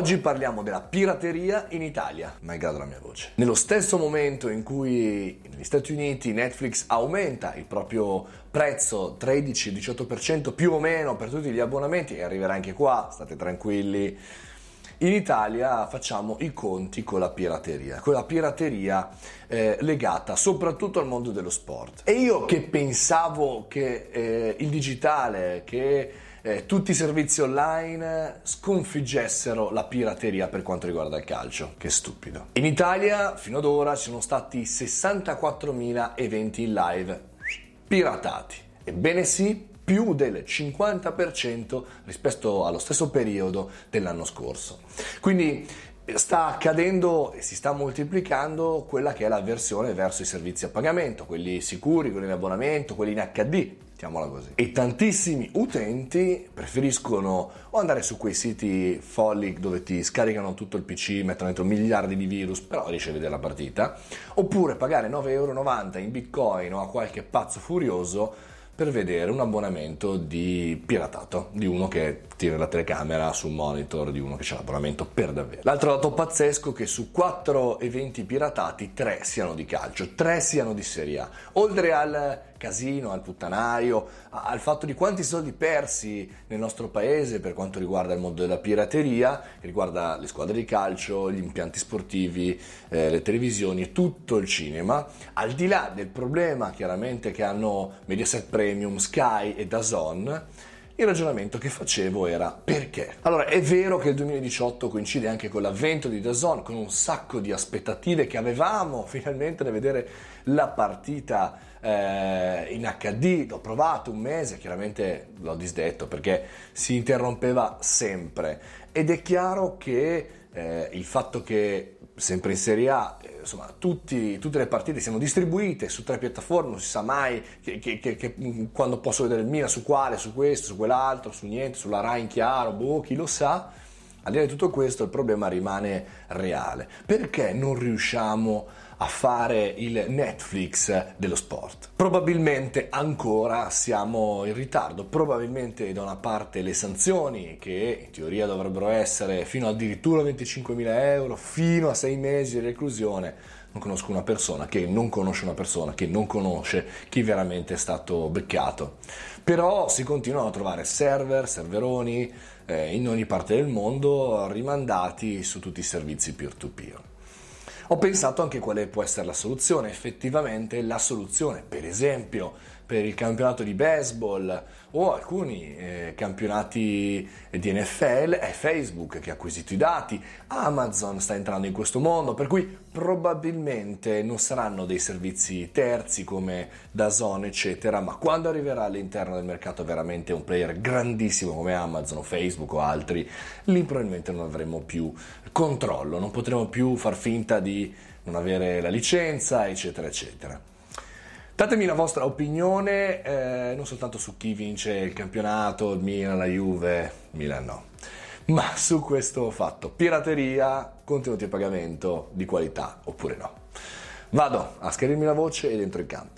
Oggi parliamo della pirateria in Italia, malgrado la mia voce. Nello stesso momento in cui negli Stati Uniti Netflix aumenta il proprio prezzo 13-18% più o meno per tutti gli abbonamenti e arriverà anche qua, state tranquilli. In Italia facciamo i conti con la pirateria, con la pirateria eh, legata soprattutto al mondo dello sport. E io che pensavo che eh, il digitale, che eh, tutti i servizi online sconfiggessero la pirateria per quanto riguarda il calcio. Che stupido. In Italia fino ad ora ci sono stati 64.000 eventi live piratati. Ebbene sì, più del 50% rispetto allo stesso periodo dell'anno scorso. Quindi sta accadendo e si sta moltiplicando quella che è l'avversione verso i servizi a pagamento, quelli sicuri, quelli in abbonamento, quelli in HD, mettiamola così. E tantissimi utenti preferiscono o andare su quei siti folli dove ti scaricano tutto il PC, mettono dentro miliardi di virus, però riesci a vedere la partita, oppure pagare 9,90 euro in bitcoin o a qualche pazzo furioso per vedere un abbonamento di piratato, di uno che tira la telecamera su un monitor, di uno che c'è l'abbonamento per davvero. L'altro dato pazzesco è che su quattro eventi piratati, tre siano di calcio, tre siano di Serie A. Oltre al casino, al puttanaio, al fatto di quanti soldi persi nel nostro paese per quanto riguarda il mondo della pirateria, che riguarda le squadre di calcio, gli impianti sportivi, eh, le televisioni e tutto il cinema, al di là del problema chiaramente che hanno Mediaset Premium, Sky e Dazon, il ragionamento che facevo era perché? Allora, è vero che il 2018 coincide anche con l'avvento di Dazon, con un sacco di aspettative che avevamo finalmente nel vedere la partita eh, in HD, l'ho provato un mese, chiaramente l'ho disdetto perché si interrompeva sempre ed è chiaro che eh, il fatto che sempre in Serie A, insomma, tutti, tutte le partite siano distribuite su tre piattaforme, non si sa mai che, che, che, quando posso vedere il Mina su quale, su questo, su quell'altro, su niente, sulla Rai in chiaro, boh, chi lo sa. Al di là di tutto questo il problema rimane reale. Perché non riusciamo a fare il Netflix dello sport? Probabilmente ancora siamo in ritardo, probabilmente da una parte le sanzioni che in teoria dovrebbero essere fino addirittura 25.000 euro, fino a 6 mesi di reclusione. Non conosco una persona che non conosce una persona che non conosce chi veramente è stato beccato. Però si continuano a trovare server, serveroni, eh, in ogni parte del mondo rimandati su tutti i servizi peer-to-peer. Ho pensato anche quale può essere la soluzione, effettivamente la soluzione, per esempio per il campionato di baseball o alcuni eh, campionati di NFL è Facebook che ha acquisito i dati, Amazon sta entrando in questo mondo, per cui probabilmente non saranno dei servizi terzi come Dazon eccetera, ma quando arriverà all'interno del mercato veramente un player grandissimo come Amazon o Facebook o altri, lì probabilmente non avremo più controllo, non potremo più far finta di non avere la licenza eccetera eccetera. Datemi la vostra opinione, eh, non soltanto su chi vince il campionato, il Milan, la Juve, Milan no, ma su questo fatto, pirateria, contenuti a pagamento di qualità oppure no. Vado a schiarirmi la voce ed entro in campo.